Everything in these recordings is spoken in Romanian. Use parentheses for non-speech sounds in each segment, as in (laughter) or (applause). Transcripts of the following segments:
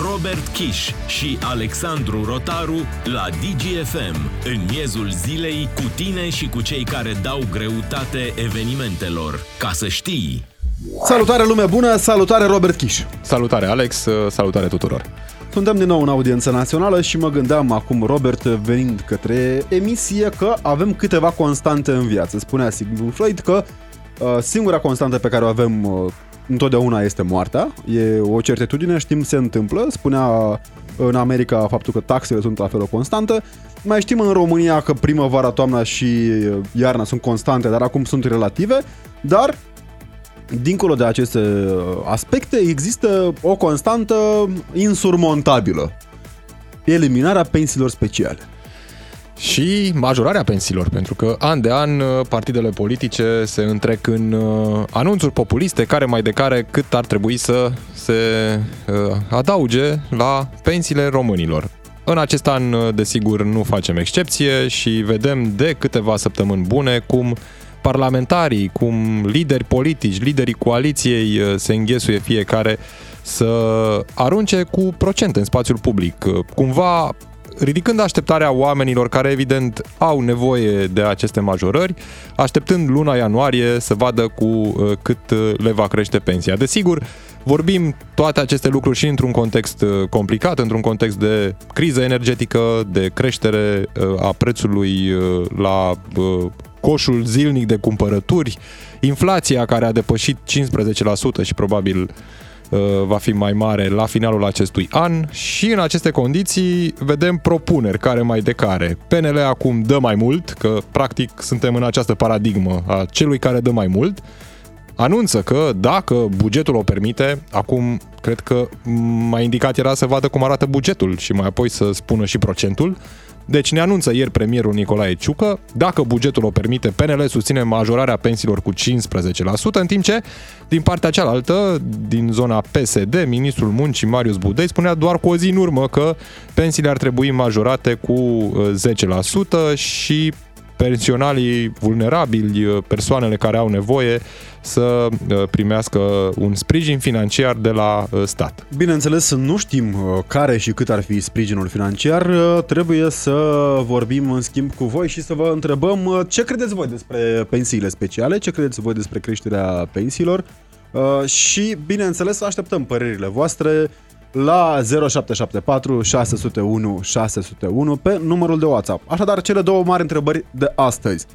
Robert Kiș și Alexandru Rotaru la DGFM, în miezul zilei, cu tine și cu cei care dau greutate evenimentelor. Ca să știi! Salutare lume bună, salutare Robert Kiș. Salutare Alex, salutare tuturor. Suntem din nou în audiență națională și mă gândeam acum, Robert, venind către emisie, că avem câteva constante în viață. Spunea Sigmund Freud că uh, singura constantă pe care o avem uh, întotdeauna este moartea. E o certitudine, știm se întâmplă. Spunea în America faptul că taxele sunt la fel o constantă. Mai știm în România că primăvara, toamna și iarna sunt constante, dar acum sunt relative. Dar dincolo de aceste aspecte, există o constantă insurmontabilă. Eliminarea pensiilor speciale și majorarea pensiilor, pentru că an de an uh, partidele politice se întrec în uh, anunțuri populiste care mai de care cât ar trebui să se uh, adauge la pensiile românilor. În acest an, desigur, nu facem excepție și vedem de câteva săptămâni bune cum parlamentarii, cum lideri politici, liderii coaliției se înghesuie fiecare să arunce cu procente în spațiul public. Cumva ridicând așteptarea oamenilor care evident au nevoie de aceste majorări, așteptând luna ianuarie să vadă cu uh, cât uh, le va crește pensia. Desigur, vorbim toate aceste lucruri și într-un context uh, complicat, într-un context de criză energetică, de creștere a prețului la coșul zilnic de cumpărături, inflația care a depășit 15% și probabil Uh, va fi mai mare la finalul acestui an. Și în aceste condiții vedem propuneri care mai de care. PNL acum dă mai mult, că practic suntem în această paradigmă a celui care dă mai mult, anunță că dacă bugetul o permite, acum cred că mai indicat era să vadă cum arată bugetul și mai apoi să spună și procentul, deci ne anunță ieri premierul Nicolae Ciucă, dacă bugetul o permite, PNL susține majorarea pensiilor cu 15%, în timp ce, din partea cealaltă, din zona PSD, ministrul muncii Marius Budei spunea doar cu o zi în urmă că pensiile ar trebui majorate cu 10% uh, și pensionalii vulnerabili, uh, persoanele care au nevoie să uh, primească un sprijin financiar de la uh, stat. Bineînțeles, nu știm care și cât ar fi sprijinul financiar. Trebuie să vorbim în schimb cu voi și să vă întrebăm ce credeți voi despre pensiile speciale, ce credeți voi despre creșterea pensiilor și, bineînțeles, așteptăm părerile voastre la 0774 601 601 pe numărul de WhatsApp. Așadar, cele două mari întrebări de astăzi.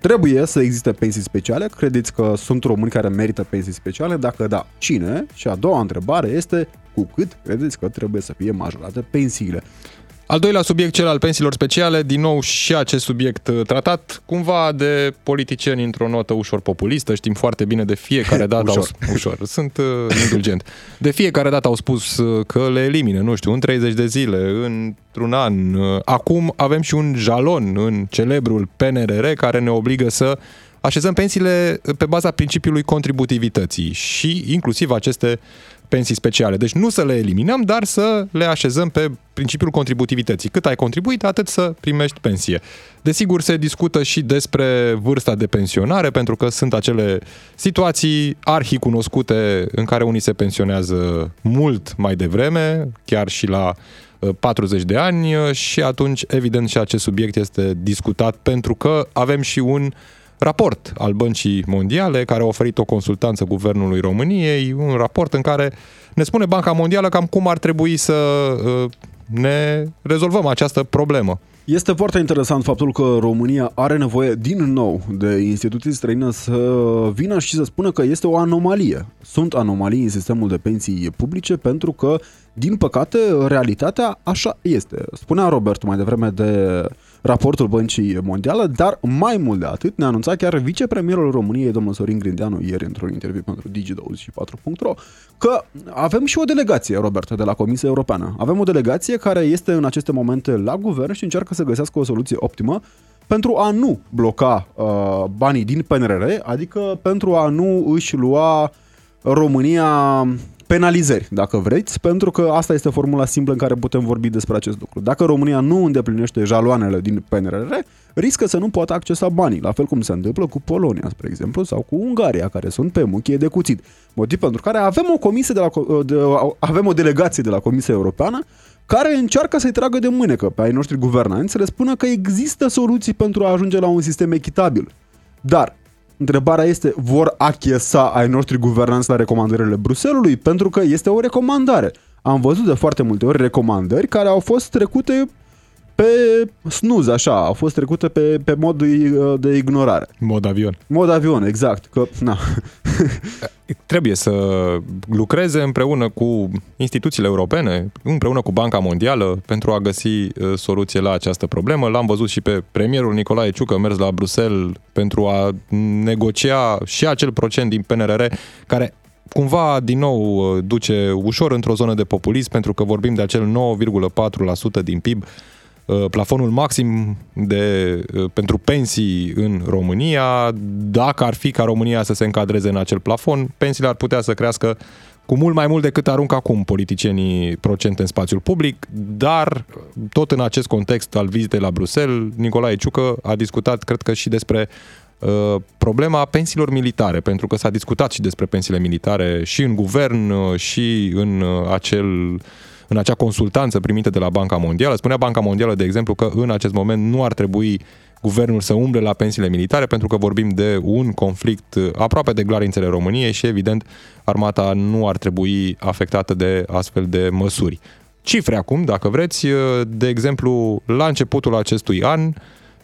Trebuie să existe pensii speciale? Credeți că sunt români care merită pensii speciale? Dacă da, cine? Și a doua întrebare este cu cât credeți că trebuie să fie majorate pensiile? Al doilea subiect, cel al pensiilor speciale, din nou și acest subiect uh, tratat cumva de politicieni într-o notă ușor populistă, știm foarte bine de fiecare (laughs) dată ușor. Au, ușor, sunt uh, indulgent. De fiecare dată au spus uh, că le elimine, nu știu, în 30 de zile, într-un an. Uh, acum avem și un jalon în celebrul PNRR care ne obligă să așezăm pensiile pe baza principiului contributivității și inclusiv aceste pensii speciale. Deci nu să le eliminăm, dar să le așezăm pe principiul contributivității. Cât ai contribuit, atât să primești pensie. Desigur, se discută și despre vârsta de pensionare, pentru că sunt acele situații arhi cunoscute în care unii se pensionează mult mai devreme, chiar și la 40 uh, de ani și atunci, evident, și acest subiect este discutat pentru că avem și un uh, raport al Băncii Mondiale, care a oferit o consultanță Guvernului României, un raport în care ne spune Banca Mondială cam cum ar trebui să uh, ne rezolvăm această problemă. Este foarte interesant faptul că România are nevoie din nou de instituții străine să vină și să spună că este o anomalie. Sunt anomalii în sistemul de pensii publice pentru că, din păcate, realitatea așa este. Spunea Robert mai devreme de raportul Băncii Mondiale, dar mai mult de atât ne anunța chiar vicepremierul României, domnul Sorin Grindeanu, ieri într-un interviu pentru Digi24.ro, că avem și o delegație, Robert, de la Comisia Europeană. Avem o delegație care este în aceste momente la guvern și încearcă să găsească o soluție optimă pentru a nu bloca uh, banii din PNRR, adică pentru a nu își lua România penalizări, dacă vreți, pentru că asta este formula simplă în care putem vorbi despre acest lucru. Dacă România nu îndeplinește jaloanele din PNRR, riscă să nu poată accesa banii, la fel cum se întâmplă cu Polonia, spre exemplu, sau cu Ungaria, care sunt pe muchie de cuțit. Motiv pentru care avem o comisie de la, de, avem o delegație de la Comisia Europeană care încearcă să-i tragă de mânecă pe ai noștri guvernanți, să le spună că există soluții pentru a ajunge la un sistem echitabil. Dar Întrebarea este, vor achiesa ai noștri guvernanți la recomandările Bruselului? Pentru că este o recomandare. Am văzut de foarte multe ori recomandări care au fost trecute pe snuz, așa, au fost trecute pe, pe mod de ignorare. Mod avion. Mod avion, exact. Că, na. (laughs) Trebuie să lucreze împreună cu instituțiile europene, împreună cu Banca Mondială, pentru a găsi uh, soluție la această problemă. L-am văzut și pe premierul Nicolae Ciucă mers la Bruxelles pentru a negocia și acel procent din PNRR care cumva, din nou, uh, duce ușor într-o zonă de populism, pentru că vorbim de acel 9,4% din PIB Uh, plafonul maxim de, uh, pentru pensii în România. Dacă ar fi ca România să se încadreze în acel plafon, pensiile ar putea să crească cu mult mai mult decât aruncă acum politicienii procente în spațiul public, dar tot în acest context al vizitei la Bruxelles, Nicolae Ciucă a discutat, cred că și despre uh, problema pensiilor militare, pentru că s-a discutat și despre pensiile militare și în guvern uh, și în uh, acel uh, în acea consultanță primită de la Banca Mondială. Spunea Banca Mondială, de exemplu, că în acest moment nu ar trebui guvernul să umble la pensiile militare pentru că vorbim de un conflict aproape de glarințele României și evident armata nu ar trebui afectată de astfel de măsuri. Cifre acum, dacă vreți, de exemplu, la începutul acestui an,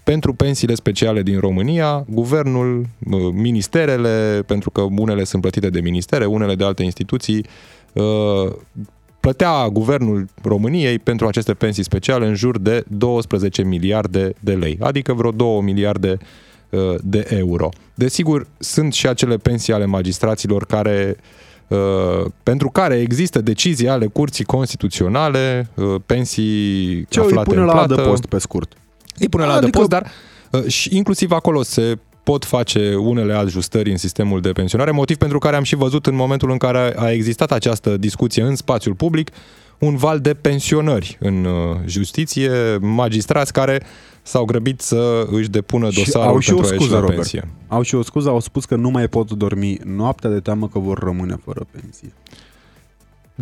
pentru pensiile speciale din România, guvernul, ministerele, pentru că unele sunt plătite de ministere, unele de alte instituții, plătea guvernul României pentru aceste pensii speciale în jur de 12 miliarde de lei, adică vreo 2 miliarde uh, de euro. Desigur, sunt și acele pensii ale magistraților care uh, pentru care există decizii ale curții constituționale, uh, pensii Ce aflate îi pune în la plată. adăpost pe scurt. Îi pune la Adică- adăpost, dar și inclusiv acolo se pot face unele ajustări în sistemul de pensionare, motiv pentru care am și văzut în momentul în care a existat această discuție în spațiul public, un val de pensionări în uh, justiție, magistrați care s-au grăbit să își depună Și dosarul au și o pentru a ieși scuză, la Robert. pensie. Au și o scuză, au spus că nu mai pot dormi noaptea de teamă că vor rămâne fără pensie.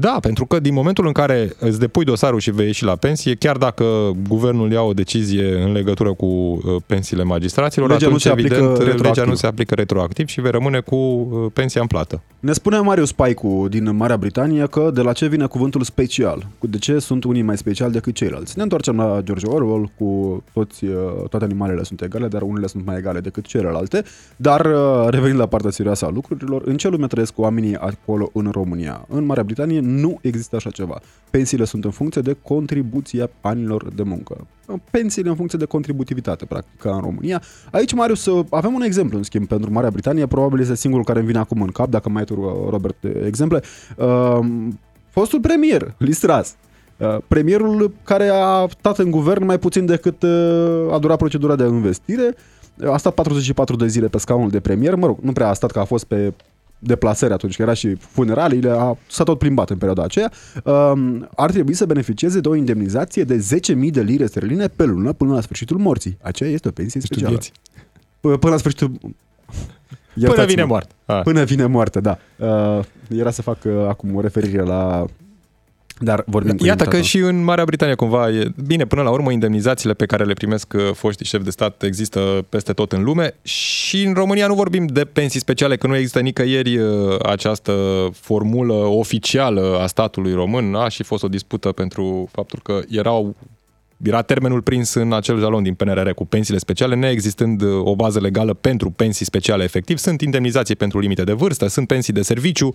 Da, pentru că din momentul în care îți depui dosarul și vei ieși la pensie, chiar dacă guvernul ia o decizie în legătură cu uh, pensiile magistraților, Legea nu atunci se aplică evident legea retroactiv. nu se aplică retroactiv și vei rămâne cu uh, pensia în plată. Ne spune Marius Paicu din Marea Britanie că de la ce vine cuvântul special? Cu De ce sunt unii mai speciali decât ceilalți? Ne întoarcem la George Orwell cu toți, uh, toate animalele sunt egale, dar unele sunt mai egale decât celelalte. Dar uh, revenind la partea serioasă a lucrurilor, în ce lume trăiesc oamenii acolo în România? În Marea Britanie nu există așa ceva. Pensiile sunt în funcție de contribuția anilor de muncă. Pensiile în funcție de contributivitate, practic, ca în România. Aici, Marius, uh, avem un exemplu, în schimb, pentru Marea Britanie. Probabil este singurul care îmi vine acum în cap, dacă mai ai tu, uh, Robert, exemple. Uh, fostul premier, Liz Truss. Uh, Premierul care a stat în guvern mai puțin decât uh, a durat procedura de investire, a stat 44 de zile pe scaunul de premier, mă rog, nu prea a stat că a fost pe deplasări atunci, că era și funeraliile, a, s-a tot plimbat în perioada aceea, um, ar trebui să beneficieze de o indemnizație de 10.000 de lire sterline pe lună până la sfârșitul morții. Aceea este o pensie Știu specială. vieții. P- Până la sfârșitul... Până Iertați-mă. vine moarte. Ah. Până vine moarte, da. Uh, era să fac uh, acum o referire la... Dar vorbim cu Iată că invitatul. și în Marea Britanie cumva e... Bine, până la urmă indemnizațiile pe care le primesc uh, foștii șefi de stat există peste tot în lume și în România nu vorbim de pensii speciale, că nu există nicăieri uh, această formulă oficială a statului român. A și fost o dispută pentru faptul că erau era termenul prins în acel jalon din PNRR cu pensiile speciale, neexistând uh, o bază legală pentru pensii speciale efectiv. Sunt indemnizații pentru limite de vârstă, sunt pensii de serviciu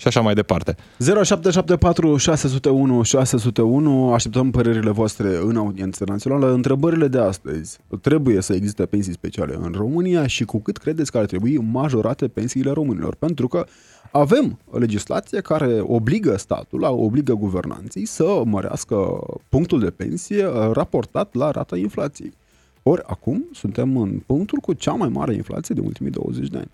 și așa mai departe. 0774 601 601 Așteptăm părerile voastre în audiență națională. Întrebările de astăzi. Trebuie să existe pensii speciale în România și cu cât credeți că ar trebui majorate pensiile românilor? Pentru că avem legislație care obligă statul, obligă guvernanții să mărească punctul de pensie uh, raportat la rata inflației. Ori acum suntem în punctul cu cea mai mare inflație de ultimii 20 de ani.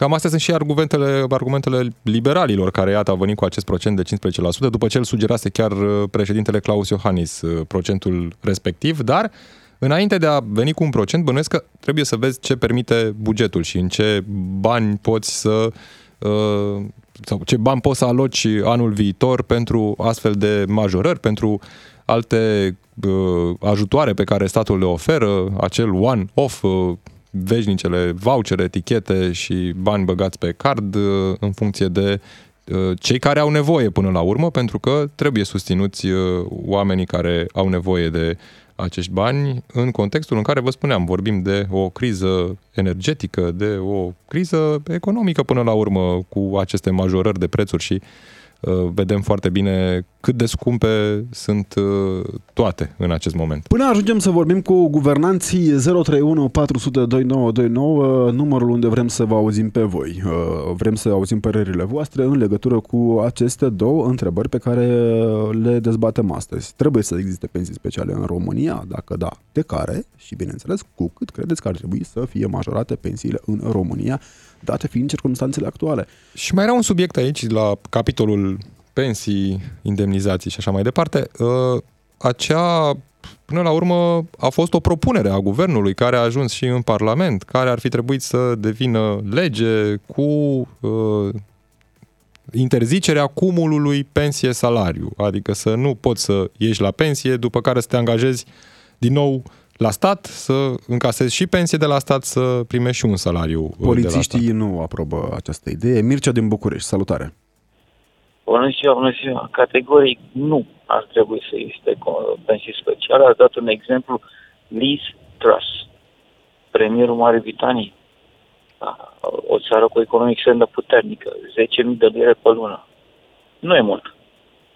Cam astea sunt și argumentele, argumentele liberalilor care, iată, au venit cu acest procent de 15%, după ce îl sugerase chiar uh, președintele Claus Iohannis uh, procentul respectiv, dar înainte de a veni cu un procent, bănuiesc că trebuie să vezi ce permite bugetul și în ce bani poți să uh, sau ce bani poți să aloci anul viitor pentru astfel de majorări, pentru alte uh, ajutoare pe care statul le oferă, acel one-off, uh, veșnicele vouchere, etichete și bani băgați pe card uh, în funcție de uh, cei care au nevoie până la urmă, pentru că trebuie susținuți uh, oamenii care au nevoie de acești bani în contextul în care, vă spuneam, vorbim de o criză energetică, de o criză economică până la urmă cu aceste majorări de prețuri și uh, vedem foarte bine cât de scumpe sunt uh, toate în acest moment. Până ajungem să vorbim cu guvernanții 031 400 2929, numărul unde vrem să vă auzim pe voi. Uh, vrem să auzim părerile voastre în legătură cu aceste două întrebări pe care le dezbatem astăzi. Trebuie să existe pensii speciale în România? Dacă da, de care? Și bineînțeles, cu cât credeți că ar trebui să fie majorate pensiile în România, date fiind circunstanțele actuale? Și mai era un subiect aici la capitolul pensii, indemnizații și așa mai departe, uh, acea, până la urmă, a fost o propunere a guvernului care a ajuns și în Parlament, care ar fi trebuit să devină lege cu uh, interzicerea cumulului pensie-salariu, adică să nu poți să ieși la pensie, după care să te angajezi din nou la stat, să încasezi și pensie de la stat, să primești și un salariu Polițiștii nu aprobă această idee. Mircea din București, salutare! Bună ziua, bună ziua. Categoric nu ar trebui să existe pensii speciale. A dat un exemplu Liz Truss, premierul Marii Britanii, da, o țară cu economie extrem de puternică, 10.000 de lire pe lună. Nu e mult.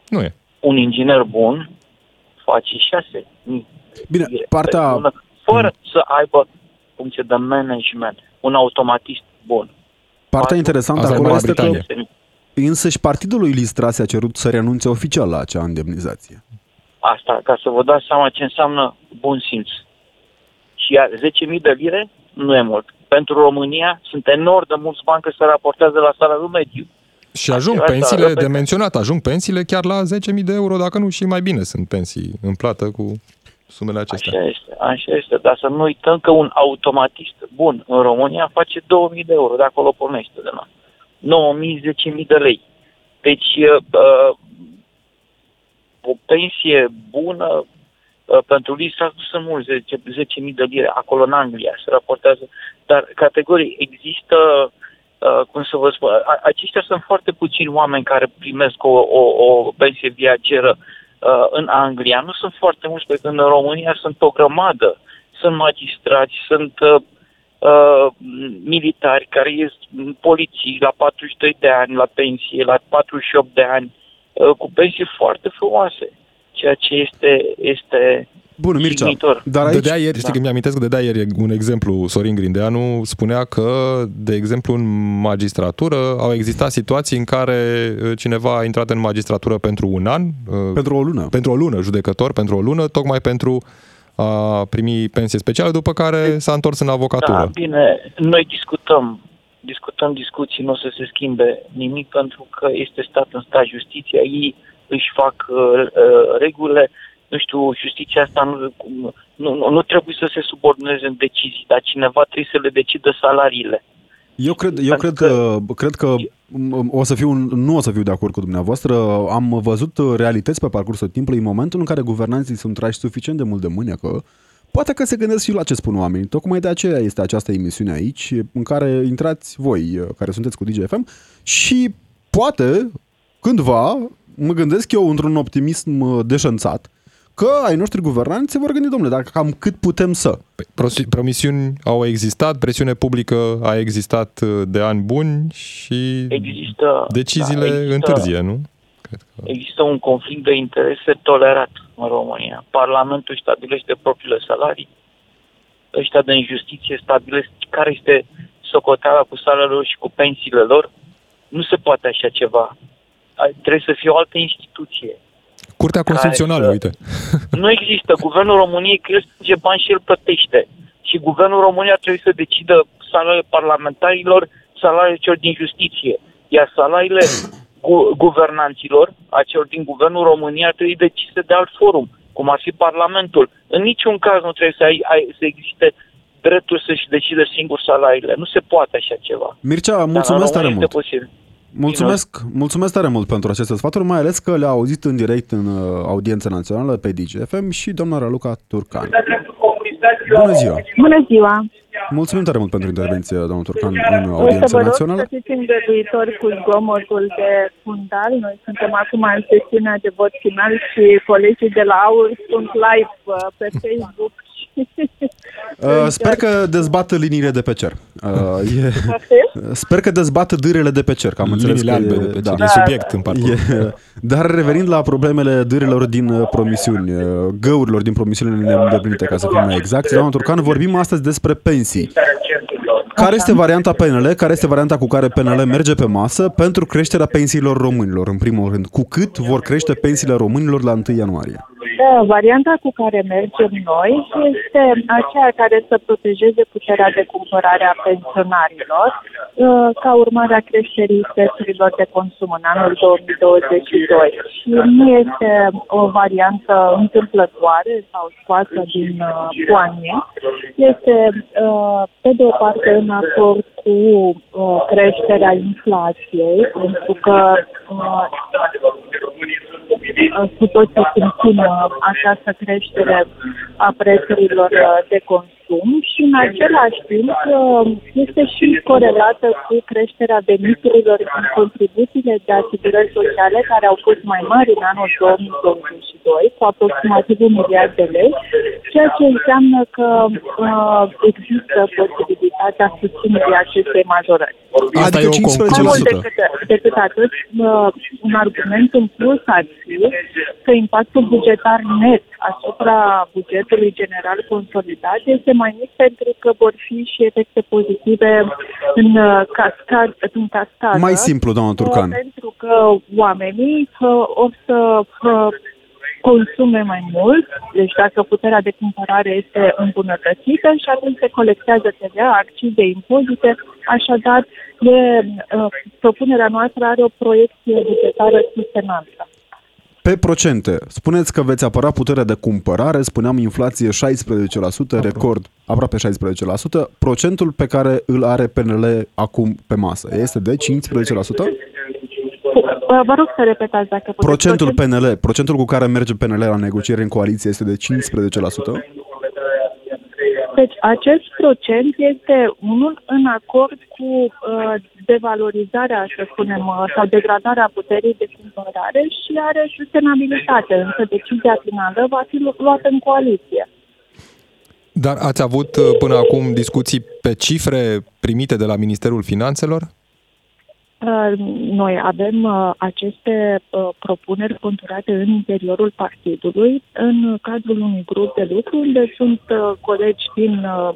Nu e. Un inginer bun face 6.000 Bine, partea... Lună, fără mm. să aibă funcție de management, un automatist bun. Partea interesantă acolo este că Însă partidul lui Listrase a cerut să renunțe oficial la acea indemnizație. Asta, ca să vă dați seama ce înseamnă bun simț. Și 10.000 de lire nu e mult. Pentru România sunt enorm de mulți bani că se raportează la salariul mediu. Și ajung Așa pensiile de menționat, ajung pensiile chiar la 10.000 de euro, dacă nu și mai bine sunt pensii în plată cu sumele acestea. Așa este, așa este, dar să nu uităm că un automatist bun în România face 2.000 de euro, de acolo pornește de noi. 9.000-10.000 de lei. Deci, uh, o pensie bună uh, pentru lista sunt mulți, 10.000 de lire, acolo în Anglia se raportează, dar categorii există, uh, cum să vă spun, aceștia sunt foarte puțini oameni care primesc o, o, o pensie viageră uh, în Anglia. Nu sunt foarte mulți, pentru că în România sunt o grămadă. Sunt magistrați, sunt uh, uh, militari care ies poliții la 42 de ani, la pensie, la 48 de ani, uh, cu pensii foarte frumoase, ceea ce este, este Bun, Mircea, dar aici... Dădea ieri, știi da. că mi-amintesc că dădea ieri un exemplu, Sorin Grindeanu spunea că, de exemplu, în magistratură au existat situații în care uh, cineva a intrat în magistratură pentru un an. Uh, pentru o lună. Pentru o lună, judecător, pentru o lună, tocmai pentru uh, a primi pensie specială, după care s-a întors în avocatură. Da, bine, noi discutăm, discutăm discuții, nu o să se schimbe nimic pentru că este stat în stat justiția, ei își fac uh, uh, regulile, nu știu, justiția asta nu, nu, nu, nu trebuie să se subordoneze în decizii, dar cineva trebuie să le decidă salariile. Eu cred, eu cred că, cred că o să fiu, nu o să fiu de acord cu dumneavoastră. Am văzut realități pe parcursul timpului în momentul în care guvernanții sunt trași suficient de mult de mâine că poate că se gândesc și la ce spun oamenii. Tocmai de aceea este această emisiune aici în care intrați voi, care sunteți cu DGFM și poate cândva, mă gândesc eu într-un optimism deșanțat, că ai noștri guvernanți se vor gândi, domnule, dacă cam cât putem să. Păi, promisiuni au existat, presiune publică a existat uh, de ani buni și există, deciziile da, există, întârzie, nu? Cred că... Există un conflict de interese tolerat în România. Parlamentul stabilește propriile salarii, ăștia de injustiție stabilesc care este socoteala cu salariul și cu pensiile lor. Nu se poate așa ceva. Trebuie să fie o altă instituție Curtea Constituțională, uite. (laughs) Nu există. Guvernul României crește bani și el plătește. Și Guvernul României trebuie să decidă salariile parlamentarilor, salariile celor din justiție. Iar salariile gu- guvernanților, a celor din Guvernul României, ar trebui decise de alt forum, cum ar fi Parlamentul. În niciun caz nu trebuie să, ai, ai, să existe dreptul să-și decide singur salariile. Nu se poate așa ceva. Mircea, Dar mulțumesc în tare România mult. este posibil. Mulțumesc, mulțumesc tare mult pentru aceste sfaturi, mai ales că le-a auzit în direct în uh, audiența națională pe DGFM și doamna Raluca Turcan. Bună ziua! Bună ziua! Mulțumim tare mult pentru intervenție, domnul Turcan, în O să audiența vă rog națională. să fiți îngăduitori cu zgomotul de fundal. Noi suntem acum în sesiunea de vot final și colegii de la AUR sunt live uh, pe Facebook. (laughs) Uh, sper că dezbat liniile de pe cer. Uh, e, (laughs) Poftim? (laughs) sper că dezbat dârele de pe cer, că am înțeles Liniile că albe e, de pe da. cer. E subiect în parcurs. E, dar revenind la problemele dârelor din uh, promisiuni, uh, găurilor din promisiunile neîndeplinite, ca să fim mai exact, doamna Turcan, vorbim astăzi despre pensii. Care este varianta PNL? Care este varianta cu care PNL merge pe masă pentru creșterea pensiilor românilor, în primul rând? Cu cât vor crește pensiile românilor la 1 ianuarie? Da, varianta cu care mergem noi este aceea care să protejeze puterea de cumpărare a pensionarilor uh, ca urmare a creșterii prețurilor de consum în anul 2022. Și nu este o variantă întâmplătoare sau scoasă din uh, poanie. Este, uh, pe de o parte, în acord cu uh, creșterea inflației, pentru că uh, Uh, cu toții simțim uh, această creștere a prețurilor uh, de consum și în același timp uh, este și corelată cu creșterea veniturilor din contribuțiile de asigurări sociale care au fost mai mari în anul 2022 cu aproximativ un miliard de lei, ceea ce înseamnă că uh, există posibilitatea susținerii acestei majorări. Asta Adică e o 15%. Mai mult 15%. decât, decât atât, uh, un argument în plus ar fi că impactul bugetar net asupra bugetului general consolidat este mai mic pentru că vor fi și efecte pozitive în uh, cascad, în cascadă. Mai simplu, doamna Turcan. Uh, Pentru că oamenii uh, o să uh, consume mai mult, deci dacă puterea de cumpărare este îmbunătățită și atunci se colectează TVA, accize, impozite, așadar e, uh, propunerea noastră are o proiecție bugetară sustenabilă. Pe procente, spuneți că veți apăra puterea de cumpărare, spuneam inflație 16%, record aproape 16%, procentul pe care îl are PNL acum pe masă este de 15%? Uh, Vă rog să repetați dacă puteți. Procentul PNL, procentul cu care merge PNL la negocieri în coaliție este de 15%? Deci acest procent este unul în acord cu uh, devalorizarea, să spunem, uh, sau degradarea puterii de cumpărare și are sustenabilitate, însă decizia finală va fi lu- luată în coaliție. Dar ați avut uh, până acum discuții pe cifre primite de la Ministerul Finanțelor? Uh, Noi avem uh, aceste uh, propuneri conturate în interiorul partidului, în cadrul unui grup de lucru, unde sunt uh, colegi din uh,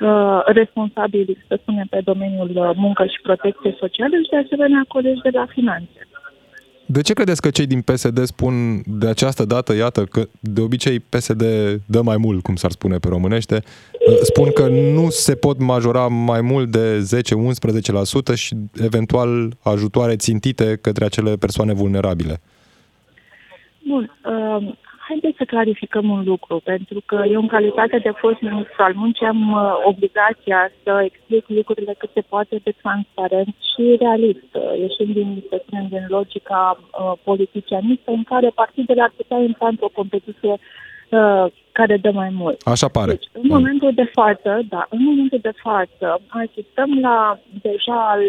uh, responsabili, să spunem, pe domeniul uh, muncă și protecție socială și, de asemenea, colegi de la finanțe. De ce credeți că cei din PSD spun de această dată, iată, că de obicei PSD dă mai mult, cum s-ar spune pe românește, uh, spun că nu se pot majora mai mult de 10-11% și eventual ajutoare țintite către acele persoane vulnerabile? Bun. Uh, haideți să clarificăm un lucru, pentru că eu, în calitate de fost ministru al muncii, am uh, obligația să explic lucrurile cât se poate de transparent și realist, uh, ieșind din, să spunem, din logica uh, politicianistă în care partidele ar putea intra într-o competiție uh, care dă mai mult. Așa pare. Deci, în momentul de față, da, în momentul de față, asistăm la deja al,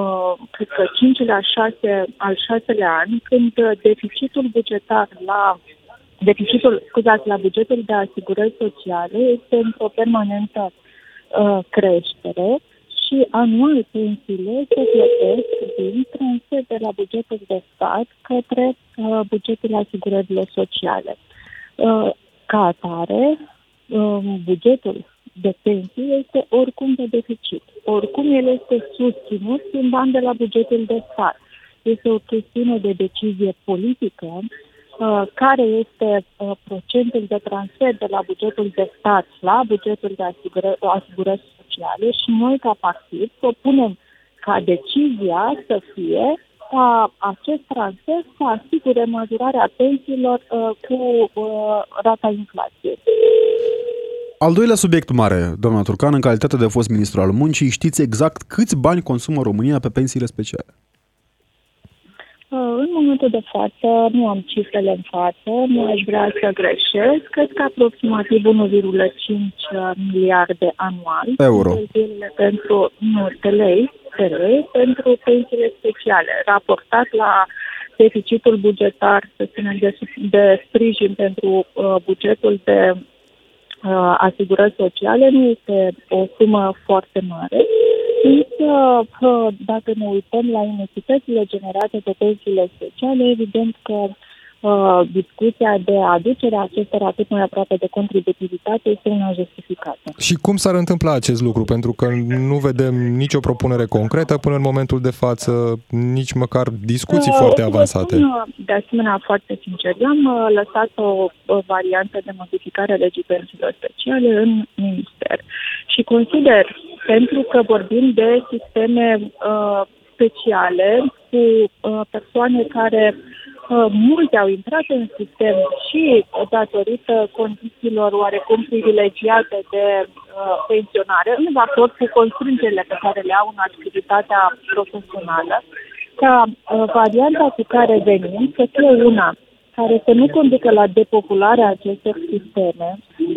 uh, cred că 5-lea, 6, al 6-lea an, când uh, deficitul bugetar la deficitul, scuzați, la bugetul de asigurări sociale este într-o permanentă uh, creștere și anual pensiile se plătesc din transfer de la bugetul de stat către uh, bugetul asigurărilor sociale. Uh, ca atare, uh, bugetul de pensii este oricum de deficit. Oricum el este susținut prin bani de la bugetul de stat. Este o chestiune de decizie politică uh, care este uh, procentul de transfer de la bugetul de stat la bugetul de asigură, asigurări sociale și noi ca partid propunem ca decizia să fie ca acest transfer să asigure majorarea pensiilor uh, cu uh, rata inflației. Al doilea subiect mare, doamna Turcan, în calitate de fost ministru al muncii, știți exact câți bani consumă România pe pensiile speciale? Uh, în momentul de față nu am cifrele în față, nu aș vrea să greșesc. Cred că aproximativ 1,5 miliarde anual. Euro. Pentru, nu, de lei, de lei, pentru pensiile speciale, raportat la deficitul bugetar, să spunem, de, de sprijin pentru uh, bugetul de uh, asigurări sociale, nu este o sumă foarte mare. Însă, dacă ne uităm la inechitățile generate de pensiile speciale, evident că uh, discuția de aducerea acestora cât mai aproape de contributivitate este una justificată. Și cum s-ar întâmpla acest lucru? Pentru că nu vedem nicio propunere concretă până în momentul de față, nici măcar discuții uh, foarte avansate. Spun, de asemenea, foarte sincer, eu am uh, lăsat o, o variantă de modificare a legii pensiilor speciale în minister și consider pentru că vorbim de sisteme uh, speciale cu uh, persoane care uh, multe au intrat în sistem și datorită condițiilor oarecum privilegiate de uh, pensionare, în raport cu constrângerile pe care le au în activitatea profesională, ca uh, varianta cu care venim să fie una care să nu conducă la depopularea acestor sisteme,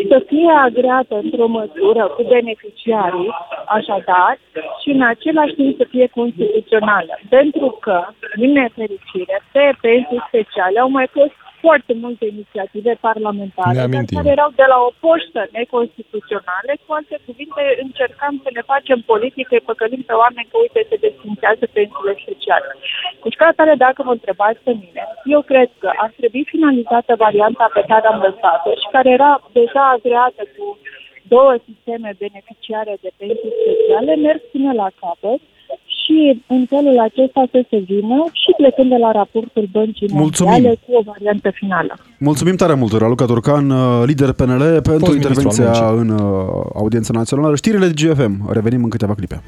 să fie agreată într-o măsură cu beneficiarii, așadar, și în același timp să fie constituțională. Pentru că, din nefericire, pe pensii speciale au mai fost foarte multe inițiative parlamentare care erau de la o poștă neconstituționale. Cu alte cuvinte, încercam să ne facem politică, păcălim pe oameni că, uite, se desfințează pensiile speciale. Deci, ca atare, dacă mă întrebați pe mine, eu cred că ar trebui finalizată varianta pe care am lăsat-o și care era deja agreată cu două sisteme beneficiare de pensii speciale, merg până la capăt și în felul acesta să se vină și plecând de la raportul băncii mondiale cu o variantă finală. Mulțumim tare mult, Raluca Turcan, uh, lider PNL, pentru Fost intervenția în uh, audiența națională. Știrile de GFM. Revenim în câteva clipe.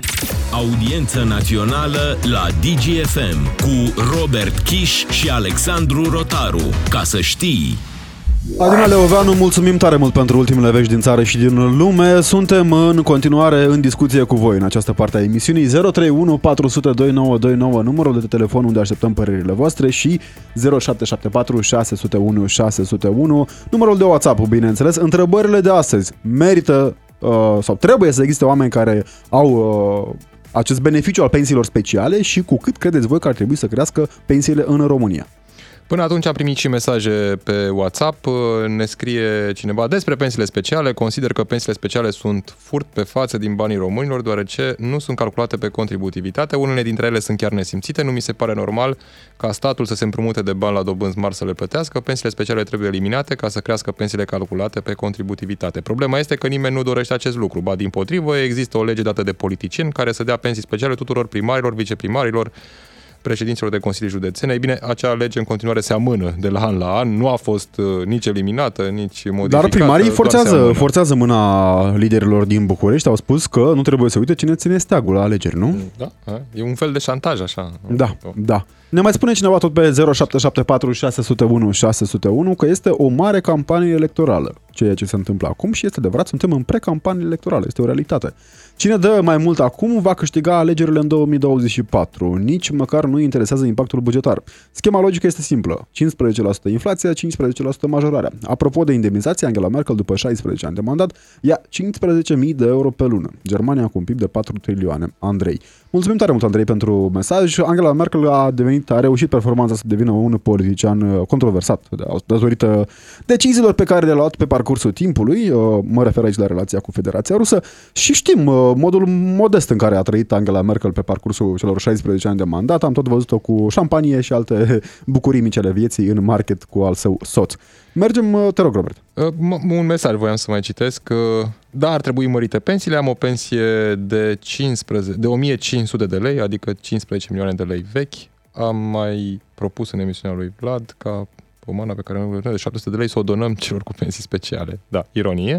Audiență națională la DGFM cu Robert Kiș și Alexandru Rotaru. Ca să știi... Adina Leoveanu, mulțumim tare mult pentru ultimele vești din țară și din lume. Suntem în continuare în discuție cu voi în această parte a emisiunii 031 400 2929, numărul de telefon unde așteptăm părerile voastre și 0774 601 601, numărul de WhatsApp, bineînțeles. Întrebările de astăzi merită uh, sau trebuie să existe oameni care au uh, acest beneficiu al pensiilor speciale și cu cât credeți voi că ar trebui să crească pensiile în România. Până atunci am primit și mesaje pe WhatsApp, ne scrie cineva despre pensiile speciale, consider că pensiile speciale sunt furt pe față din banii românilor, deoarece nu sunt calculate pe contributivitate, unele dintre ele sunt chiar nesimțite, nu mi se pare normal ca statul să se împrumute de bani la dobânzi mari să le plătească, pensiile speciale trebuie eliminate ca să crească pensiile calculate pe contributivitate. Problema este că nimeni nu dorește acest lucru, ba din potrivă există o lege dată de politicieni care să dea pensii speciale tuturor primarilor, viceprimarilor, președinților de consilii județene. Ei bine, acea lege în continuare se amână de la an la an, nu a fost uh, nici eliminată, nici modificată. Dar primarii forțează, forțează mâna liderilor din București, au spus că nu trebuie să uite cine ține steagul la alegeri, nu? Da, e un fel de șantaj așa. Da, da. Ne mai spune cineva tot pe 0774 601 601 că este o mare campanie electorală ceea ce se întâmplă acum și este adevărat, suntem în pre-campanie electorală, este o realitate. Cine dă mai mult acum va câștiga alegerile în 2024. Nici măcar nu interesează impactul bugetar. Schema logică este simplă. 15% inflația, 15% majorarea. Apropo de indemnizație, Angela Merkel, după 16 ani de mandat, ia 15.000 de euro pe lună. Germania cu un PIB de 4 trilioane. Andrei. Mulțumim tare mult, Andrei, pentru mesaj. Angela Merkel a devenit, a reușit performanța să devină un politician uh, controversat datorită deciziilor pe care le-a luat pe parcursul timpului. Uh, mă refer aici la relația cu Federația Rusă și știm uh, modul modest în care a trăit Angela Merkel pe parcursul celor 16 ani de mandat. Am tot văzut-o cu șampanie și alte (laughs) bucurii mici ale vieții în market cu al său soț. Mergem, te rog, Robert. Un mesaj voiam să mai citesc. Da, ar trebui mărite pensiile. Am o pensie de, 15, de 1500 de lei, adică 15 milioane de lei vechi. Am mai propus în emisiunea lui Vlad ca pomana pe care o de 700 de lei să o donăm celor cu pensii speciale. Da, ironie.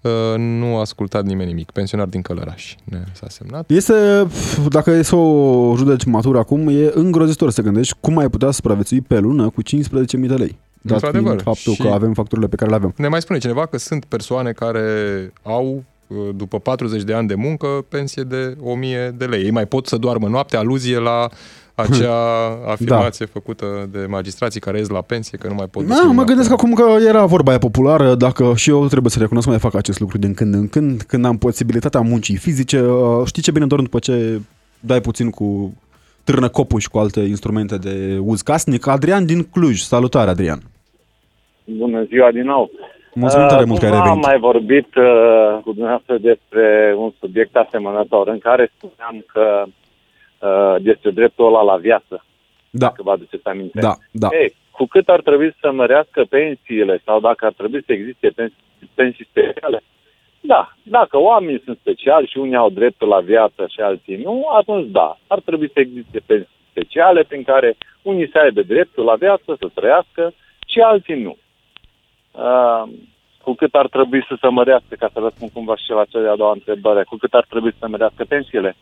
Uh, nu a ascultat nimeni nimic. Pensionar din Călăraș ne s-a semnat. Este, dacă e să o judeci matur acum, e îngrozitor să gândești cum ai putea supraviețui pe lună cu 15.000 de lei. Dat Într-adevăr. fiind faptul Și- că avem facturile pe care le avem. Ne mai spune cineva că sunt persoane care au uh, după 40 de ani de muncă pensie de 1000 de lei. Ei mai pot să doarmă noaptea, aluzie la acea (laughs) afirmație făcută de magistrații care ies la pensie, că nu mai pot Da, dormi mă noaptea. gândesc acum că era vorba aia populară, dacă și eu trebuie să recunosc că mai fac acest lucru din când în când, când am posibilitatea muncii fizice, uh, știi ce bine dorm după ce dai puțin cu târnă copul și cu alte instrumente de uz casnic. Adrian din Cluj, salutare Adrian. Bună ziua din nou. Mulțumim tare mult că ai cumva revenit. am mai vorbit uh, cu dumneavoastră despre un subiect asemănător în care spuneam că uh, despre dreptul ăla la viață, Da, dacă vă aduceți aminte. da, da. Ei, cu cât ar trebui să mărească pensiile sau dacă ar trebui să existe pensii, pensii speciale? Da, dacă oamenii sunt speciali și unii au dreptul la viață și alții nu, atunci da, ar trebui să existe pensii speciale prin care unii să aibă dreptul la viață, să trăiască și alții nu. Uh, cu cât ar trebui să se mărească, ca să răspund cumva și la cea de-a doua întrebare, cu cât ar trebui să se mărească pensiile?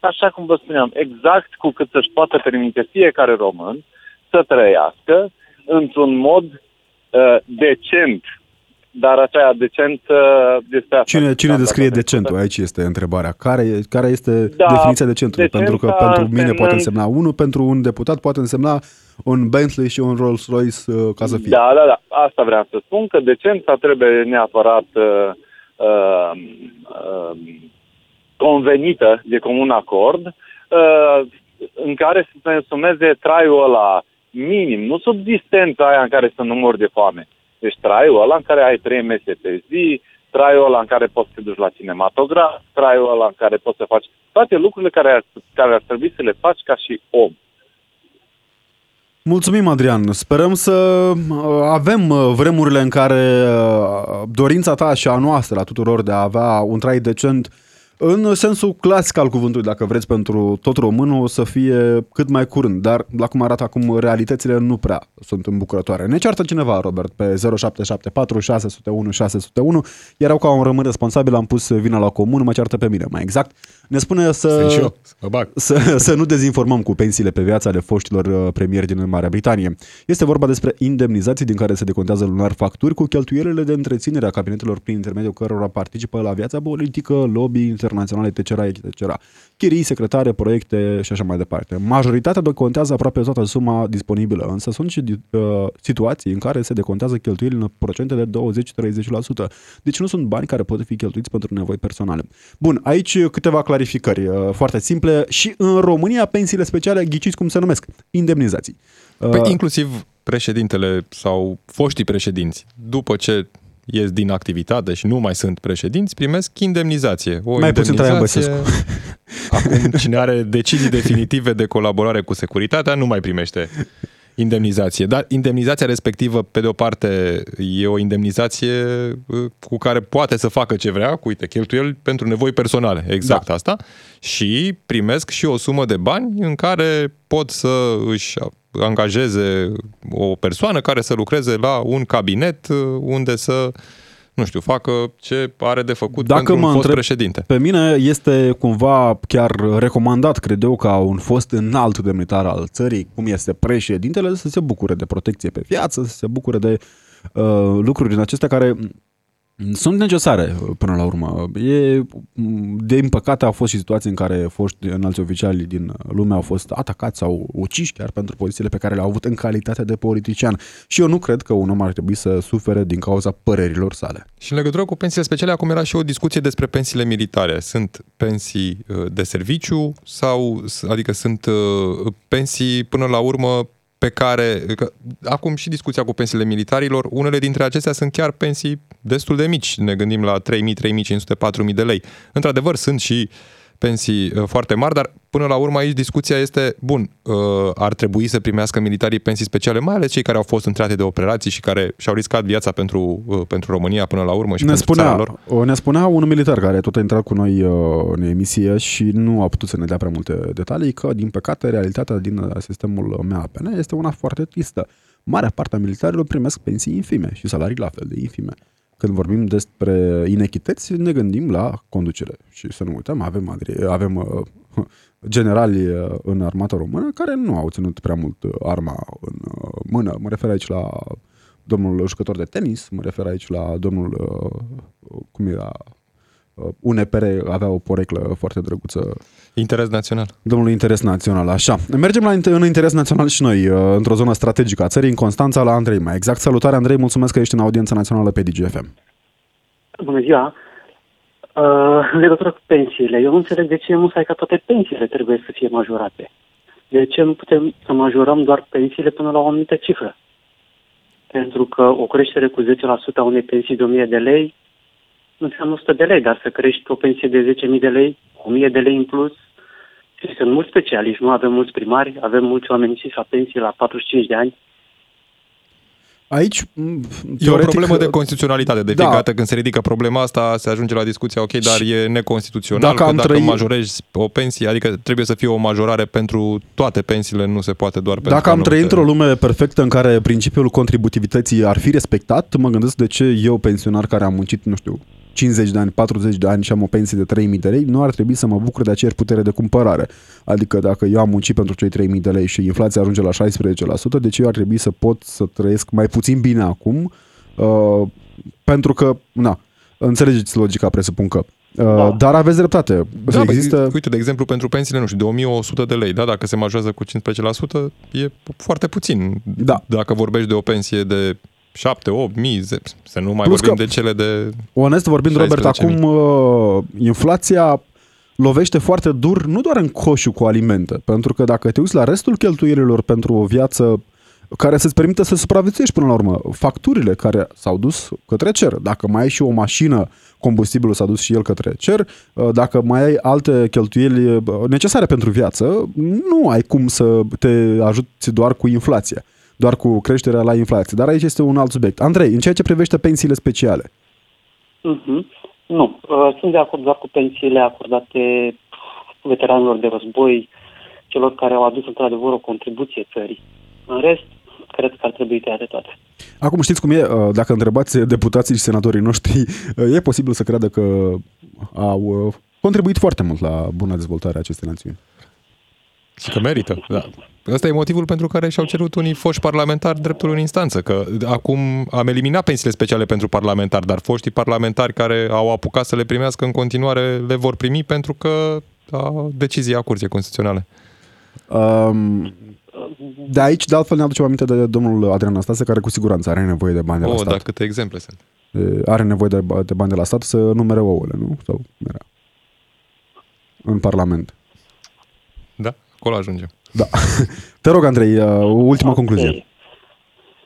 Așa cum vă spuneam, exact cu cât să-și poată permite fiecare român să trăiască într-un mod uh, decent. Dar aceea decent uh, este asta. Cine, cine Asta descrie pentru că- decentul? Aici este întrebarea. Care, e- care este Da, definiția decentului? decența Pentru că pentru mine poate însemnând- însemna unul, pentru un deputat poate însemna un Bentley și un Rolls-Royce uh, ca să fie. Da, da, da. Asta vreau să spun, că decența trebuie neapărat uh, uh, uh, convenită de comun acord, uh, în care să se însumeze traiul ăla minim, nu subsistența aia în care să nu mori de foame. Deci traiul ăla în care ai trei mese pe zi, traiul ăla în care poți să te duci la cinematograf, traiul ăla în care poți să faci toate lucrurile care ar, care ar trebui să le faci ca și om. Mulțumim, Adrian. Sperăm să uh, avem uh, vremurile în care uh, dorința ta și a noastră, a tuturor, de a avea un trai decent în sensul clasic al cuvântului, dacă vreți, pentru tot românul, o să fie cât mai curând. Dar, la cum arată acum, realitățile nu prea sunt îmbucurătoare. Ne ceartă cineva, Robert, pe 0774 601 601, iar eu ca un român responsabil am pus vina la comun, mă ceartă pe mine, mai exact. Ne spune să... Sunt și eu, să mă bag. să, să nu dezinformăm cu pensiile pe viața ale foștilor uh, premieri din Marea Britanie. Este vorba despre indemnizații din care se decontează lunar facturi cu cheltuielile de întreținere a cabinetelor prin intermediul cărora participă la viața politică, lobby internaționale, etc., etc. Chirii, secretare, proiecte și așa mai departe. Majoritatea decontează aproape toată suma disponibilă, însă sunt și uh, situații în care se decontează cheltuielile în procente de 20-30%. Deci nu sunt bani care pot fi cheltuiți pentru nevoi personale. Bun, aici câteva clarificări uh, foarte simple. Și în România pensiile speciale, ghiciți cum se numesc, indemnizații. Uh, Păi inclusiv președintele sau foștii președinți, după ce ies din activitate și nu mai sunt președinți, primesc indemnizație. O Mai puțin Traian indemnizație- (laughs) Acum, cine are decizii definitive de colaborare cu securitatea, nu mai primește indemnizație. Dar indemnizația respectivă, pe de o parte, e o indemnizație uh, cu care poate să facă ce vrea, cu, uite, cheltuieli pentru nevoi personale, exact Da. asta, și primesc și o sumă de bani în care pot să își angajeze o persoană care să lucreze la un cabinet uh, unde să nu știu, facă ce are de făcut Dacă pentru un mă fost întreb- președinte. Pe mine este cumva chiar recomandat, cred eu, ca un fost înalt demnitar al țării, cum este președintele, să se bucure de protecție pe viață, să se bucure de uh, lucruri din acestea care sunt necesare uh, până la urmă. E, m, din păcate au fost și situații în care foști înalți oficiali din lume au fost atacați sau uciși chiar pentru pozițiile pe care le-au avut în calitate de politician. Și eu nu cred că un om ar trebui să sufere din cauza părerilor sale. Și în legătură cu pensiile speciale, acum era și o discuție despre pensiile militare. Sunt pensii uh, de serviciu sau, adică sunt uh, pensii până la urmă pe care, că, acum și discuția cu pensiile militarilor, unele dintre acestea sunt chiar pensii destul de mici. Ne gândim la 3.000, 3.500, 4.000 de lei. Într-adevăr, sunt și pensii uh, foarte mari, dar până la urmă aici discuția este, bun, uh, ar trebui să primească militarii pensii speciale, mai ales cei care au fost întrate de operații și care și-au riscat viața pentru, uh, pentru România până la urmă și ne pentru țara spunea, lor. o, ne spunea un militar care tot a intrat cu noi uh, în emisie și nu a putut să ne dea prea multe detalii că, din păcate, realitatea din uh, sistemul MAPN este una foarte tristă. marea parte a militarilor primesc pensii infime și salarii la fel de infime. Când vorbim despre inechități, ne gândim la conducere. Și să nu uităm, avem, avem uh, (laughs) generali uh, în armata română care nu au ținut prea mult uh, arma în mână. Mă refer aici la domnul jucător de tenis, mă refer aici la domnul, cum era, UNPR avea o poreclă foarte drăguță. Interes național. Domnul interes național, așa. Mergem la în interes național și noi, într-o zonă strategică a țării, în Constanța, la Andrei. Mai exact, salutare Andrei, mulțumesc că ești în audiența națională pe DGFM. Bună ziua! Uh, în legătură cu pensiile, eu nu înțeleg de ce nu ca toate pensiile trebuie să fie majorate. De ce nu putem să majorăm doar pensiile până la o anumită cifră? Pentru că o creștere cu 10% a unei pensii de 1000 de lei nu înseamnă 100 de lei, dar să crești o pensie de 10.000 de lei, 1000 de lei în plus, și sunt mulți specialiști, nu avem mulți primari, avem mulți oameni și la pensie la 45 de ani, Aici, teoretic, e o problemă de constituționalitate. De fiecare da. dată când se ridică problema asta, se ajunge la discuția, ok, dar e neconstituțional, dacă că dacă trăi... majorezi o pensie, adică trebuie să fie o majorare pentru toate pensiile, nu se poate doar pentru Dacă am trăit într-o lume perfectă în care principiul contributivității ar fi respectat, mă gândesc de ce eu, pensionar care am muncit, nu știu, 50 de ani, 40 de ani și am o pensie de 3000 de lei, nu ar trebui să mă bucur de aceeași putere de cumpărare. Adică dacă eu am muncit pentru cei 3000 de lei și inflația ajunge la 16%, deci eu ar trebui să pot să trăiesc mai puțin bine acum, uh, pentru că, na, înțelegeți logica, presupun că. Uh, da. Dar aveți dreptate. Da, există... Uite, de exemplu, pentru pensiile, nu știu, de 1100 de lei, da? dacă se majorează cu 15%, e foarte puțin. Da. Dacă vorbești de o pensie de 7, 8 mii, să nu mai Plus vorbim de cele de Onest vorbind, Robert, acum uh, inflația lovește foarte dur nu doar în coșul cu alimente, pentru că dacă te uiți la restul cheltuielilor pentru o viață care să-ți permită să supraviețuiești până la urmă, facturile care s-au dus către cer, dacă mai ai și o mașină, combustibilul s-a dus și el către cer, uh, dacă mai ai alte cheltuieli uh, necesare pentru viață, nu ai cum să te ajuți doar cu inflația doar cu creșterea la inflație. Dar aici este un alt subiect. Andrei, în ceea ce privește pensiile speciale. Mm-hmm. Nu, uh, sunt de acord doar cu pensiile acordate veteranilor de război, celor care au adus într-adevăr o contribuție țării. În rest, cred că ar trebui tăiate toate. Acum știți cum e, uh, dacă întrebați deputații și senatorii noștri, (laughs) uh, e posibil să creadă că au contribuit foarte mult la buna dezvoltare a acestei națiuni. Și că merită, da. Ăsta e motivul pentru care și-au cerut unii foști parlamentari dreptul în instanță, că acum am eliminat pensiile speciale pentru parlamentari, dar foștii parlamentari care au apucat să le primească în continuare le vor primi pentru că a decizia Curții Constituționale. Um, de aici, de altfel, ne aducem aminte de domnul Adrian Nastase, care cu siguranță are nevoie de bani de la oh, stat. da, câte exemple sunt. Are nevoie de, de bani de la stat să numere ouăle, nu? Sau era. În Parlament. Da, acolo ajungem. Da. Te rog, Andrei, uh, ultima okay. concluzie.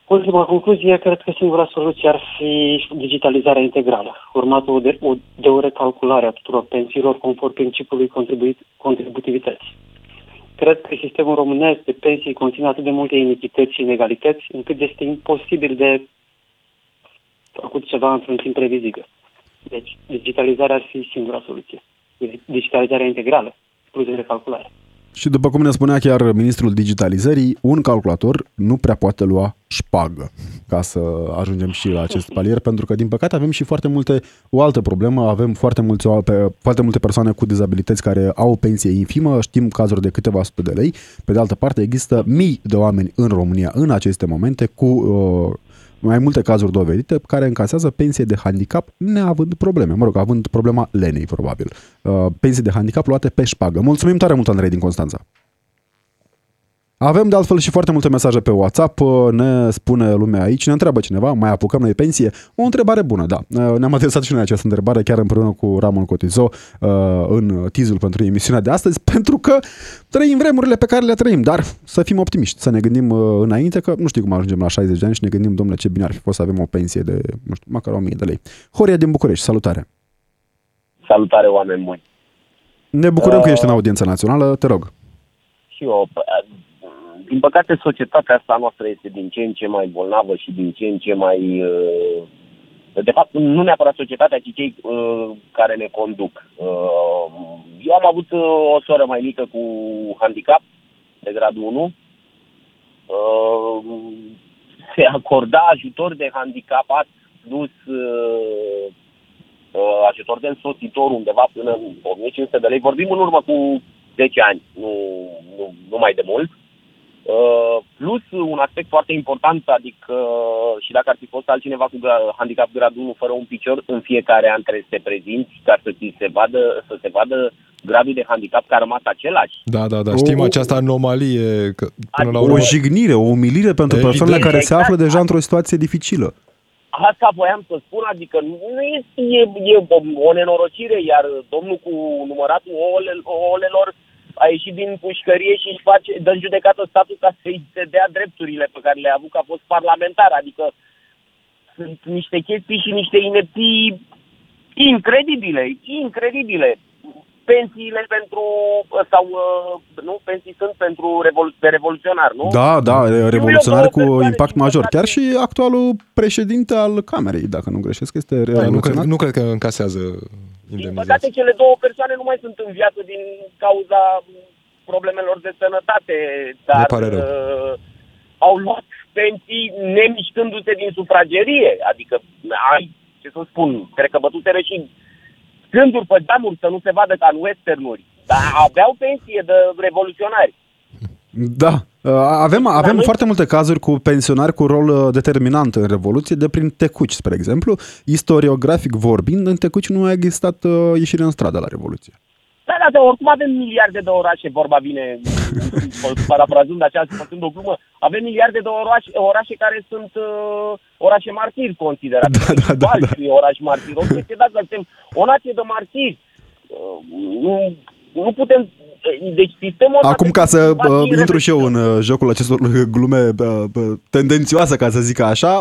Ultima concluzie, cred că singura soluție ar fi digitalizarea integrală, urmată de, de o recalculare a tuturor pensiilor conform principiului contributivității. Cred că sistemul românesc de pensii conține atât de multe inichități și inegalități, încât este imposibil de făcut ceva într-un timp previzibil. Deci, digitalizarea ar fi singura soluție. Digitalizarea integrală, plus de recalculare. Și după cum ne spunea chiar ministrul digitalizării, un calculator nu prea poate lua șpagă ca să ajungem și la acest palier, (laughs) pentru că din păcate avem și foarte multe, o altă problemă, avem foarte, mulți, foarte multe persoane cu dizabilități care au o pensie infimă, știm cazuri de câteva sute de lei, pe de altă parte există mii de oameni în România în aceste momente cu uh, mai multe cazuri dovedite care încasează pensie de handicap neavând probleme. Mă rog, având problema lenei, probabil. Uh, pensii de handicap luate pe șpagă. Mulțumim tare mult, Andrei, din Constanța. Avem de altfel și foarte multe mesaje pe WhatsApp, ne spune lumea aici, ne întreabă cineva, mai apucăm noi pensie? O întrebare bună, da. Ne-am adresat și noi această întrebare chiar împreună cu Ramon Cotizo uh, în tizul pentru emisiunea de astăzi, pentru că trăim vremurile pe care le trăim, dar să fim optimiști, să ne gândim uh, înainte că nu știu cum ajungem la 60 de ani și ne gândim, domnule, ce bine ar fi fost să avem o pensie de, nu știu, măcar 1000 de lei. Horia din București, salutare! Salutare, oameni buni! Ne bucurăm uh... că ești în audiența națională, te rog. Și eu, din păcate, societatea asta noastră este din ce în ce mai bolnavă și din ce în ce mai... Uh, de fapt, nu neapărat societatea, ci cei uh, care ne conduc. Uh, eu am avut o soră mai mică cu handicap, de gradul 1. se acorda ajutor de handicapat plus uh, uh, ajutor de însoțitor undeva până în 1500 de lei. Vorbim în urmă cu 10 ani, nu, nu, nu mai de mult. Uh, plus un aspect foarte important, adică și dacă ar fi fost altcineva cu gra- handicap grad 1 fără un picior, în fiecare an trebuie să te prezinți ca să, ți se vadă, să se vadă gradul de handicap care a rămas același. Da, da, da, știm O- această anomalie că până la Adică urmă... O jignire, o umilire pentru Evident. persoanele care se Exact. află deja într-o situație dificilă. Asta voiam să spun, adică nu este e, e o, o nenorocire, iar domnul cu număratul ouăle, ouălelor a ieșit din pușcărie și își face, dă în judecată statul ca să-i se dea drepturile pe care le-a avut ca fost parlamentar. Adică sunt niște chestii și niște inepții incredibile, incredibile. Pensiile pentru, sau, uh, nu, pensii sunt pentru revolu- de revoluționar, nu? Da, da, revoluționari cu persoane impact din major. păcate- Chiar și actualul președinte al Camerei, dacă nu greșesc, este Da, nu, cred, revoluționar. nu cred că încasează Din păcate, indemnizații. cele două persoane nu mai sunt în viață din cauza problemelor de sănătate, dar pare rău. uh, au luat pensii nemișcându-se din sufragerie. Adică, ai, ce să spun, cred că bătuseră și gânduri pe geamuri să nu se vadă ca în westernuri. Dar aveau pensie de revoluționari. Da. Uh, Avem, avem noi- foarte multe cazuri cu pensionari cu rol uh, determinant în Revoluție, de prin Tecuci, spre exemplu. Istoriografic vorbind, în Tecuci nu a existat uh, ieșire în stradă la Revoluție. Da, da, da, oricum avem miliarde de orașe, vorba vine, (laughs) parafrazând așa, făcând o glumă, avem miliarde de orașe, orașe care sunt uh, orașe martiri considerate. (laughs) Da, da, da, Balți e oraș martir. O chestie dacă suntem o nație de martiri. Uh, nu, nu putem... Deci sistemul ăsta Acum, de- ca să va fi uh, intru și eu în reflectat. uh, jocul acestor uh, (laughs) glume uh, uh, tendențioase, ca să zic așa,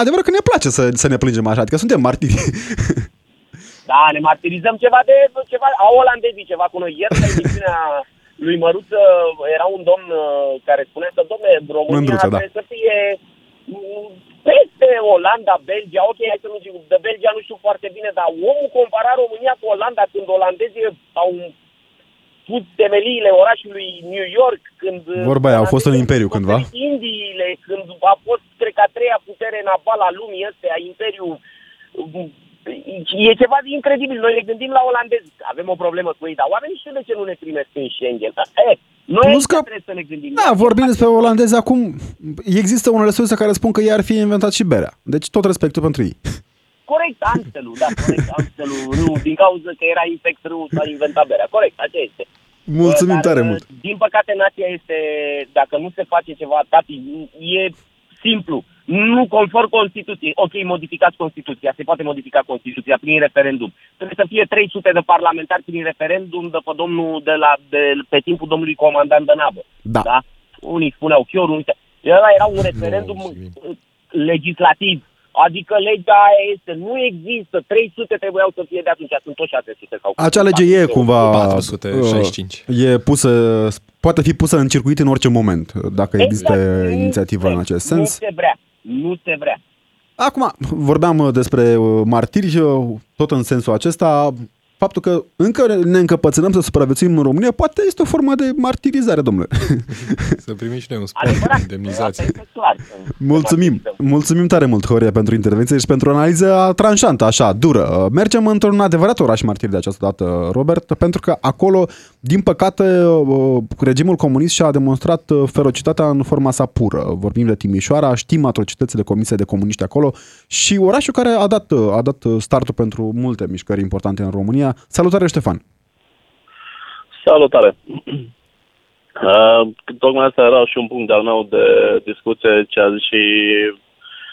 adevărul că ne place să, să ne plângem așa, adică suntem martiri. (laughs) Da, ne martirizăm ceva de ceva, a olandezii ceva cu noi. Ieri la emisiunea lui Măruță era un domn uh, care spunea că, domne, România Mândruță, da. trebuie să fie mm, peste Olanda, Belgia, ok, hai să nu zic, de Belgia nu știu foarte bine, dar omul compara România cu Olanda când olandezii au pus temeliile orașului New York, când... Vorba aia, au fost în olandezii imperiu au cândva. descoperit Indiile, când a fost, cred că, a treia putere navală a lumii astea, a imperiu E ceva de incredibil. Noi ne gândim la olandezi. Avem o problemă cu ei, dar oamenii știu de ce nu ne primesc în Schengen. E, noi Plus Plus că- că... trebuie să ne gândim. Da, vorbim despre olandezi acum, există unele surse care spun că ei ar fi inventat și berea. Deci tot respectul pentru ei. Corect, Amstelul, da, corect, Amstelul, râu, din cauza că era infect râu, s-a inventat berea. Corect, așa este. Mulțumim Dar, tare uh, mult. Din păcate, nația este, dacă nu se face ceva, tati, e simplu. Nu conform Constituției. Ok, modificați Constituția. Se poate modifica Constituția prin referendum. Trebuie să fie 300 de parlamentari prin referendum de pe, domnul de la, de, pe timpul domnului comandant de nabă. Da. da? Unii spuneau chior, unii... Ăla era un referendum mulțumim. uh, legislativ. Adică legea aia este, nu există, 300 trebuiau să fie de atunci, sunt tot 600 sau Acea lege e cumva 465. uh, e pusă, poate fi pusă în circuit în orice moment, dacă există Exact. inițiativă în acest Nu sens. se vrea, nu se vrea. Acum, vorbeam uh, despre uh, martiri, uh, tot în sensul acesta, faptul că încă ne încăpățânăm să supraviețuim în România, poate este o formă de martirizare, domnule. (laughs) Să primim și noi un sport Adevărat, de indemnizație. asta este clar. Mulțumim, mulțumim tare mult, Horia, pentru intervenție și pentru analiza tranșantă, așa, dură. Uh, Mergem într-un adevărat oraș martir de această dată, Robert, pentru că acolo, din păcate, uh, regimul comunist și-a demonstrat uh, ferocitatea în forma sa pură. Vorbim de Timișoara, știm atrocitățile comise de comuniști acolo și orașul care a dat, uh, a dat startul pentru multe mișcări importante în România. Salutare, Ștefan! Salutare! (clears throat) Uh, tocmai asta era și un punct de-al meu de discuție, ce a zis și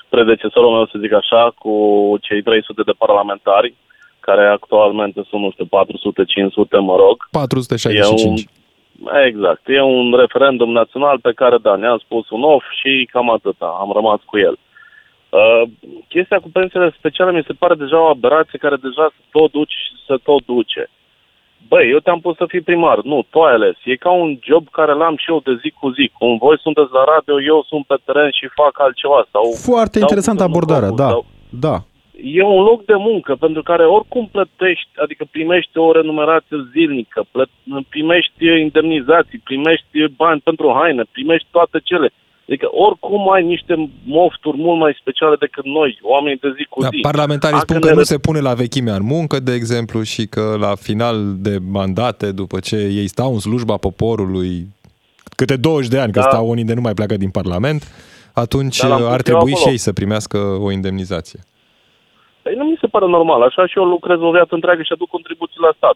predecesorul meu, să zic așa, cu cei 300 de parlamentari, care actualmente sunt, nu știu, 400-500, mă rog. 465. E Exact. E un referendum național pe care, da, ne-am spus un off și cam atâta. Am rămas cu el. Uh, chestia cu pensiile speciale mi se pare deja o aberație care deja se tot duce și se tot duce. Băi, eu te-am pus să fii primar. Nu, tu ai ales. E ca un job care l-am și eu de zi cu zi. Cum voi sunteți la radio, eu sunt pe teren și fac altceva. Sau Foarte dau interesantă cu domnul abordarea, Gogu, da, sau- da. e un loc de muncă pentru care oricum plătești, adică primești o remunerație zilnică, plă- primești indemnizații, primești bani pentru haine, primești toate cele. Adică oricum ai niște mofturi mult mai speciale decât noi, oamenii de zi cu Da, zi. parlamentarii Dacă spun ne că nu ră- se pune la vechimea în muncă, de exemplu, și că la final de mandate, după ce ei stau în slujba poporului câte 20 de ani, că Da. stau unii de nu mai pleacă din Parlament, atunci Dar l-am pus ar eu trebui și acolo. ei să primească o indemnizație. Păi nu mi se pare normal. Așa și eu lucrez o viață întreagă și aduc contribuții la stat.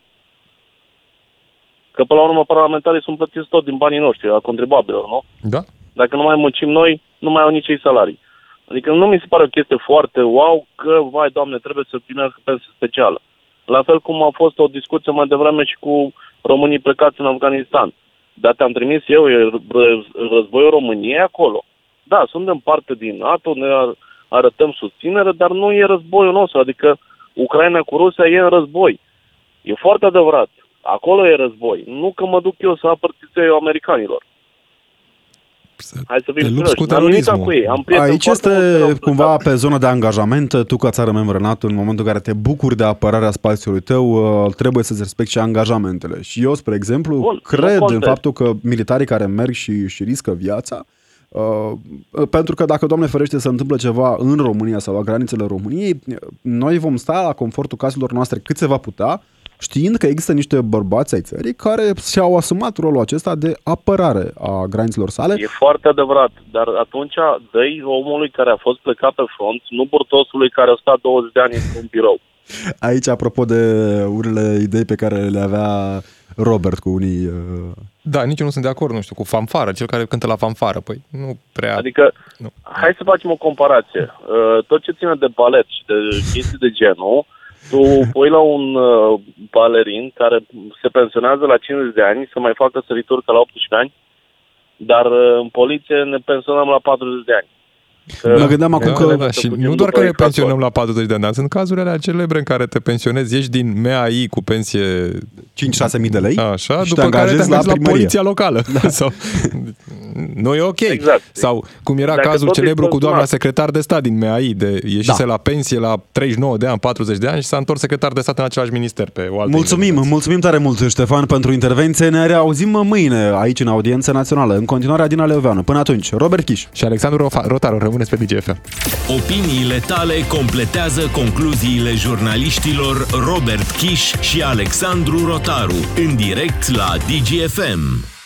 Că până la urmă parlamentarii sunt plătiți tot din banii noștri, a contribuabilor, nu? Da? Dacă nu mai muncim noi, nu mai au nici ei salarii. Adică nu mi se pare o chestie foarte wow că, vai doamne, trebuie să primească pensie specială. La fel cum a fost o discuție mai devreme și cu românii plecați în Afganistan. Dar te-am trimis eu, e ră- războiul României acolo. Da, suntem parte din NATO, ne ar- arătăm susținere, dar nu e războiul nostru. Adică Ucraina cu Rusia e în război. E foarte adevărat. Acolo e război. Nu că mă duc eu să apăr țițeiul americanilor. Hai să te fim lupți cu serioși. Am militat terorismul. cu ei. Am prieteni Aici foarte mulți care este au plecat. cumva pe zona de angajament. Tu, ca țară membră NATO, în momentul în care te bucuri de apărarea spațiului tău, uh, trebuie să-ți respecti și angajamentele. Și eu, spre exemplu, Bun, nu cred în contest. faptul că militarii care merg și, și riscă viața, uh, pentru că dacă, Doamne ferește, se întâmplă ceva în România sau la granițele României, noi vom sta la confortul caselor noastre cât se va putea, știind că există niște bărbați ai țării care și-au asumat rolul acesta de apărare a granițelor sale. E foarte adevărat, dar atunci dă omului care a fost plecat pe front, nu burtosului care a stat 20 de ani într-un birou. (laughs) Aici, apropo de unele idei pe care le avea Robert cu unii... Uh... Da, nici eu nu sunt de acord, nu știu, cu fanfară, cel care cântă la fanfară. Păi nu prea... Adică, Nu. hai să facem o comparație. Uh, Tot ce ține de balet și de chestii de genul, tu pui la un uh, balerin care se pensionează la 50 de ani să mai facă sărituri ca la 18 ani, dar uh, în poliție ne pensionăm la 40 de ani. Mă gândeam acum Da, că... da, da. Și nu doar că ne pensionăm la 40 de ani, dar sunt cazuri alea celebre în care te pensionezi, ieși din MAI cu pensie 5-6 mii de lei Așa, și te după care te angajezi la angajezi la, primărie. poliția locală. Da. (laughs) Sau, nu e ok. Exact. Sau cum era Dacă cazul tot e celebru cu doamna pensionat. secretar de stat din MAI, de ieșise Da. la pensie la 39 de ani, 40 de ani și s-a întors secretar de stat în același minister pe o altă Mulțumim, indemnizație. mulțumim tare mult, Ștefan, pentru intervenție. Ne reauzim mâine aici în audiență națională. În continuare, Adina Leoveanu. Până atunci, Robert Chiș. Și Alexandru Rofa- Rotaru, rămâneți pe DGFM. Opiniile tale completează concluziile jurnaliștilor Robert Kiș și Alexandru Rotaru în direct la DGFM.